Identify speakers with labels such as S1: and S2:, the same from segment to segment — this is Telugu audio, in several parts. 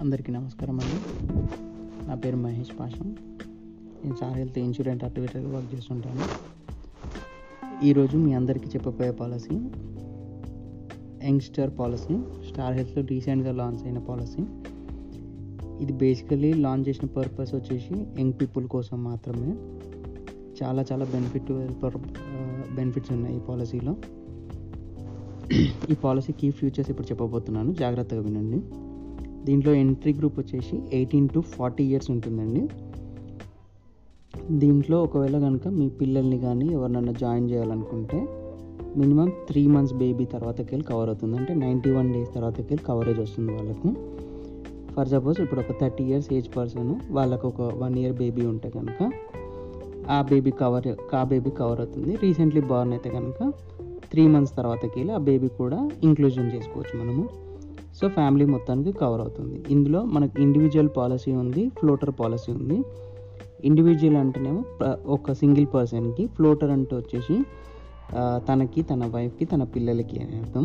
S1: అందరికీ నమస్కారం అండి. నా పేరు మహేష్ పాషం. నేను సార్ హెల్త్ ఇన్సూరెన్స్ అడ్వకేటర్గా వర్క్ చేస్తుంటాను. ఈరోజు మీ అందరికీ చెప్పబోయే పాలసీ యంగ్స్టర్ పాలసీ స్టార్ హెల్త్లో రీసెంట్గా లాంచ్ అయిన పాలసీ. ఇది బేసికలీ లాంచ్ చేసిన పర్పస్ వచ్చేసి యంగ్ పీపుల్ కోసం మాత్రమే. చాలా చాలా బెనిఫిట్ బెనిఫిట్స్ ఉన్నాయి ఈ పాలసీలో. ఈ పాలసీ కీ ఫ్యూచర్స్ ఇప్పుడు చెప్పబోతున్నాను. జాగ్రత్తగా వినండి. దీంట్లో ఎంట్రీ గ్రూప్ వచ్చేసి ఎయిటీన్ టు ఫార్టీ ఇయర్స్ ఉంటుందండి. దీంట్లో ఒకవేళ కనుక మీ పిల్లల్ని కానీ ఎవరినైనా జాయిన్ చేయాలనుకుంటే మినిమం త్రీ మంత్స్ బేబీ తర్వాతకి వెళ్ళి కవర్ అవుతుంది. అంటే నైంటీ వన్ డేస్ తర్వాతకి వెళ్ళి కవరేజ్ వస్తుంది వాళ్ళకు. ఫర్ సపోజ్ ఇప్పుడు ఒక థర్టీ ఇయర్స్ ఏజ్ పర్సన్ వాళ్ళకు ఒక వన్ ఇయర్ బేబీ ఉంటే కనుక ఆ బేబీ కవర్ ఆ బేబీ కవర్ అవుతుంది. రీసెంట్లీ బార్న్ అయితే కనుక త్రీ మంత్స్ తర్వాతకి వెళ్ళి ఆ బేబీ కూడా ఇంక్లూజన్ చేసుకోవచ్చు మనము. సో ఫ్యామిలీ మొత్తానికి కవర్ అవుతుంది. ఇందులో మనకు ఇండివిజువల్ పాలసీ ఉంది ఫ్లోటర్ పాలసీ ఉంది. ఇండివిజువల్ అంటేనేమో ఒక సింగిల్ పర్సన్కి ఫ్లోటర్ అంటే వచ్చేసి తనకి తన వైఫ్కి తన పిల్లలకి అని అర్థం.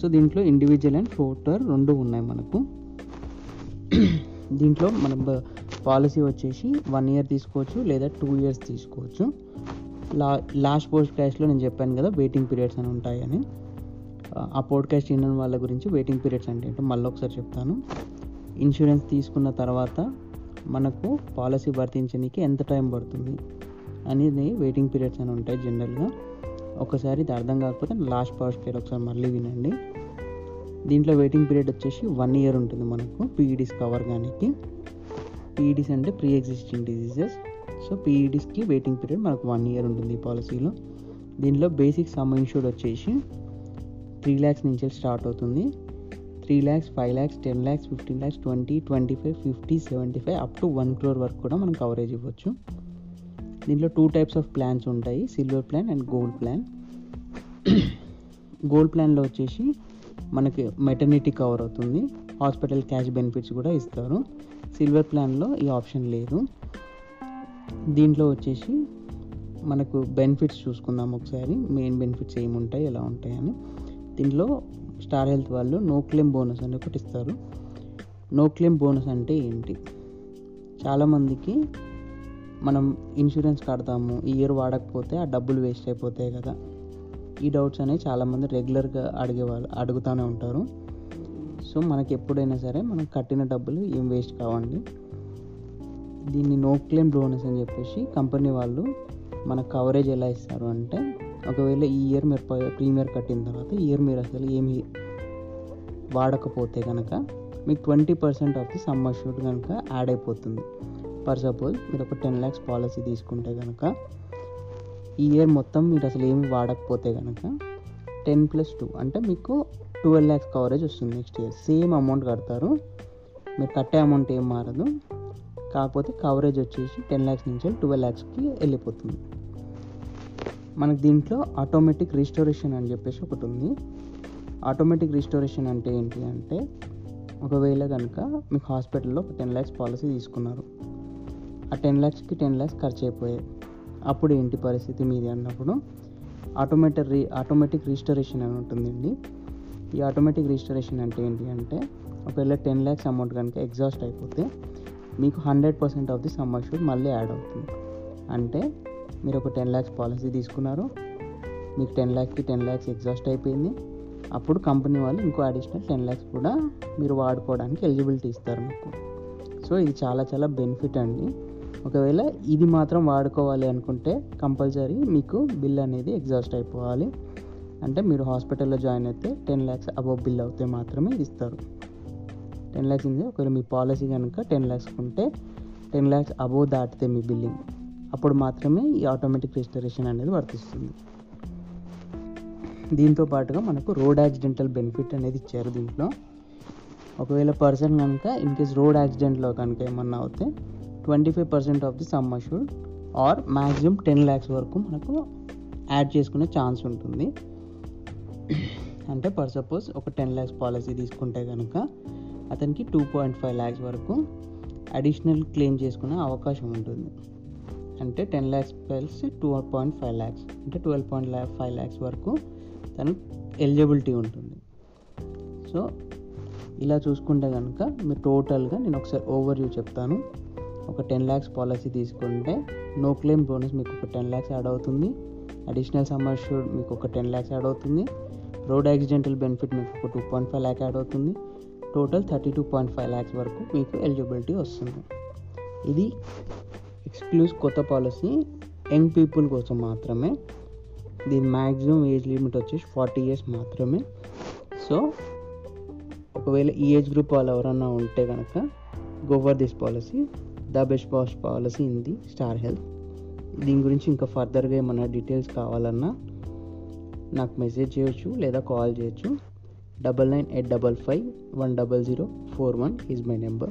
S1: సో దీంట్లో ఇండివిజువల్ అండ్ ఫ్లోటర్ రెండు ఉన్నాయి మనకు. దీంట్లో మన పాలసీ వచ్చేసి వన్ ఇయర్ తీసుకోవచ్చు లేదా టూ ఇయర్స్ తీసుకోవచ్చు. లా లాస్ట్ పోస్ట్ క్యాష్లో నేను చెప్పాను కదా వెయిటింగ్ పీరియడ్స్ అని ఉంటాయని. ఆ పోడ్కాస్ట్ విన్న వాళ్ళ గురించి వెయిటింగ్ పీరియడ్స్ అంటే ఏంటో మళ్ళీ ఒకసారి చెప్తాను. ఇన్సూరెన్స్ తీసుకున్న తర్వాత మనకు పాలసీ వర్తించడానికి ఎంత టైం పడుతుంది అనేది వెయిటింగ్ పీరియడ్స్ అని ఉంటాయి జనరల్గా ఒకసారి ఇది అర్థం కాకపోతే లాస్ట్ పోస్ట్ క్యాష్ ఒకసారి మళ్ళీ వినండి. దీంట్లో వెయిటింగ్ పీరియడ్ వచ్చేసి వన్ ఇయర్ ఉంటుంది మనకు పీఈడీస్ కవర్ కానీకి పీఈడీస్ అంటే ప్రీ ఎగ్జిస్టింగ్ డిసీజెస్ సో పీఈడీస్కి వెయిటింగ్ పీరియడ్ మనకు వన్ ఇయర్ ఉంటుంది ఈ పాలసీలో దీనిలో బేసిక్ సమ్ ఇన్షూర్డ్ వచ్చేసి త్రీ ల్యాక్స్ నుంచి స్టార్ట్ అవుతుంది. Three lakhs five lakhs ten lakhs fifteen lakhs twenty twenty five fifty seventy five up to one crore వరకు కూడా మనం కవరేజ్ ఇవ్వచ్చు. దీంట్లో టూ టైప్స్ ఆఫ్ ప్లాన్స్ ఉంటాయి. Silver plan and gold plan. Gold ప్లాన్లో వచ్చేసి మనకి మెటర్నిటీ కవర్ అవుతుంది. హాస్పిటల్ క్యాష్ బెనిఫిట్స్ కూడా ఇస్తారు. సిల్వర్ ప్లాన్లో ఈ ఆప్షన్ లేదు. దీంట్లో వచ్చేసి మనకు బెనిఫిట్స్ చూసుకుందాం ఒకసారి. మెయిన్ బెనిఫిట్స్ ఏముంటాయి ఎలా ఉంటాయని. దీంట్లో స్టార్ హెల్త్ వాళ్ళు నో క్లెయిమ్ బోనస్ అని ఒకటి ఇస్తారు. నో క్లెయిమ్ బోనస్ అంటే ఏంటి? చాలామందికి మనం ఇన్సూరెన్స్ కడతాము ఈ ఇయర్ వాడకపోతే ఆ డబ్బులు వేస్ట్ అయిపోతాయి కదా. ఈ డౌట్స్ అనేవి చాలామంది రెగ్యులర్గా అడిగేవాళ్ళు అడుగుతూనే ఉంటారు. సో మనకి ఎప్పుడైనా సరే మనం కట్టిన డబ్బులు ఏం వేస్ట్ కావండి. దీన్ని నో క్లెయిమ్ బోనస్ అని చెప్పేసి కంపెనీ వాళ్ళు మన కవరేజ్ ఎలా ఇస్తారు అంటే ఒకవేళ ఈ ఇయర్ మీరు ప్రీమియర్ కట్టిన తర్వాత ఈ ఇయర్ మీరు అసలు ఏమి వాడకపోతే కనుక మీకు twenty percent of the sum assured కనుక యాడ్ అయిపోతుంది. ఫర్ సపోజ్ మీరు ఒక టెన్ ల్యాక్స్ పాలసీ తీసుకుంటే కనుక ఈ ఇయర్ మొత్తం మీరు అసలు ఏమి వాడకపోతే కనుక టెన్ ప్లస్ టూ అంటే మీకు ట్వెల్వ్ ల్యాక్స్ కవరేజ్ వస్తుంది నెక్స్ట్ ఇయర్. సేమ్ అమౌంట్ కడతారు. మీరు కట్టే అమౌంట్ ఏం మారదు. కాకపోతే కవరేజ్ వచ్చేసి టెన్ ల్యాక్స్ నుంచి ట్వెల్వ్ ల్యాక్స్కి వెళ్ళిపోతుంది. మనకి దీంట్లో ఆటోమేటిక్ రిస్టోరేషన్ అని చెప్పేసి ఒకటి ఉంది. ఆటోమేటిక్ రిస్టోరేషన్ అంటే ఏంటి అంటే ఒకవేళ కనుక మీకు హాస్పిటల్లో ఒక టెన్ ల్యాక్స్ పాలసీ తీసుకున్నారు. ఆ టెన్ ల్యాక్స్కి టెన్ ల్యాక్స్ ఖర్చు అయిపోయాయి. అప్పుడు ఏంటి పరిస్థితి మీది అన్నప్పుడు ఆటోమేటిక్ రీ ఆటోమేటిక్ రిజిస్టరేషన్ అని ఉంటుందండి. ఈ ఆటోమేటిక్ రిజిస్టరేషన్ అంటే ఏంటి అంటే ఒకవేళ టెన్ ల్యాక్స్ అమౌంట్ కనుక ఎగ్జాస్ట్ అయిపోతే మీకు hundred percent of the sum assured మళ్ళీ యాడ్ అవుతుంది. అంటే మీరు ఒక టెన్ ల్యాక్స్ పాలసీ తీసుకున్నారు. మీకు టెన్ ల్యాక్స్కి టెన్ ల్యాక్స్ ఎగ్జాస్ట్ అయిపోయింది. అప్పుడు కంపెనీ వాళ్ళు ఇంకో అడిషనల్ టెన్ ల్యాక్స్ కూడా మీరు వాడుకోవడానికి ఎలిజిబిలిటీ ఇస్తారు మీకు. సో ఇది చాలా చాలా బెనిఫిట్ అండి. ఒకవేళ ఇది మాత్రం వాడుకోవాలి అనుకుంటే కంపల్సరీ మీకు బిల్ అనేది ఎగ్జాస్ట్ అయిపోవాలి. అంటే మీరు హాస్పిటల్లో జాయిన్ అయితే టెన్ ల్యాక్స్ అబవ్ బిల్ అవుతే మాత్రమే ఇస్తారు. టెన్ ల్యాక్స్ ఉంది ఒకవేళ మీ పాలసీ కనుక టెన్ ల్యాక్స్ ఉంటే టెన్ ల్యాక్స్ అబోవ్ దాటితే మీ బిల్లింగ్. అప్పుడు మాత్రమే ఈ ఆటోమేటిక్ రిజిస్టరేషన్ అనేది వర్తిస్తుంది. దీంతో పాటుగా మనకు రోడ్ యాక్సిడెంటల్ బెనిఫిట్ అనేది ఇచ్చారు దీంట్లో. ఒకవేళ పర్సన్ కనుక ఇన్ కేస్ రోడ్ యాక్సిడెంట్లో కనుక ఏమన్నా అవుతే twenty five percent of the sum assured or maximum ten lakhs వరకు మనకు యాడ్ చేసుకునే ఛాన్స్ ఉంటుంది. అంటే పర్ సపోజ్ ఒక టెన్ ల్యాక్స్ పాలసీ తీసుకుంటే కనుక అతనికి టూ పాయింట్ ఫైవ్ ల్యాక్స్ వరకు అడిషనల్ క్లెయిమ్ చేసుకునే అవకాశం ఉంటుంది. అంటే ten lakhs plus two point five lakhs అంటే ట్వెల్వ్ పాయింట్ ఫైవ్ ల్యాక్స్ వరకు తను ఎలిజిబిలిటీ ఉంటుంది. సో ఇలా చూసుకుంటే కనుక మీరు టోటల్గా నేను ఒకసారి ఓవర్ వ్యూ చెప్తాను. ఒక టెన్ ల్యాక్స్ పాలసీ తీసుకుంటే నో క్లెయిమ్ బోనస్ మీకు ఒక టెన్ ల్యాక్స్ యాడ్ అవుతుంది. అడిషనల్ సమ్మర్ షూడ్ మీకు ఒక టెన్ ల్యాక్స్ యాడ్ అవుతుంది. రోడ్ యాక్సిడెంటల్ బెనిఫిట్ మీకు ఒక two point five lakh add అవుతుంది. Total thirty two point five lakhs వరకు మీకు ఎలిజిబిలిటీ వస్తుంది. ఇది ఎక్స్క్లూజ్ కొత్త పాలసీ యంగ్ పీపుల్ కోసం మాత్రమే. దీని మ్యాక్సిమం ఏజ్ లిమిట్ వచ్చేసి ఫార్టీ ఇయర్స్ మాత్రమే. సో ఒకవేళ ఈ ఏజ్ గ్రూప్ వాళ్ళు ఎవరన్నా ఉంటే కనుక go for this policy the best pass policy in the Star Health. దీని గురించి ఇంకా ఫర్దర్గా ఏమైనా డీటెయిల్స్ కావాలన్నా నాకు మెసేజ్ చేయొచ్చు లేదా కాల్ చేయొచ్చు. Double nine eight double five one double zero four one is my number.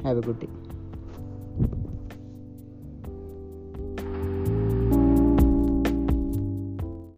S1: Have a good day.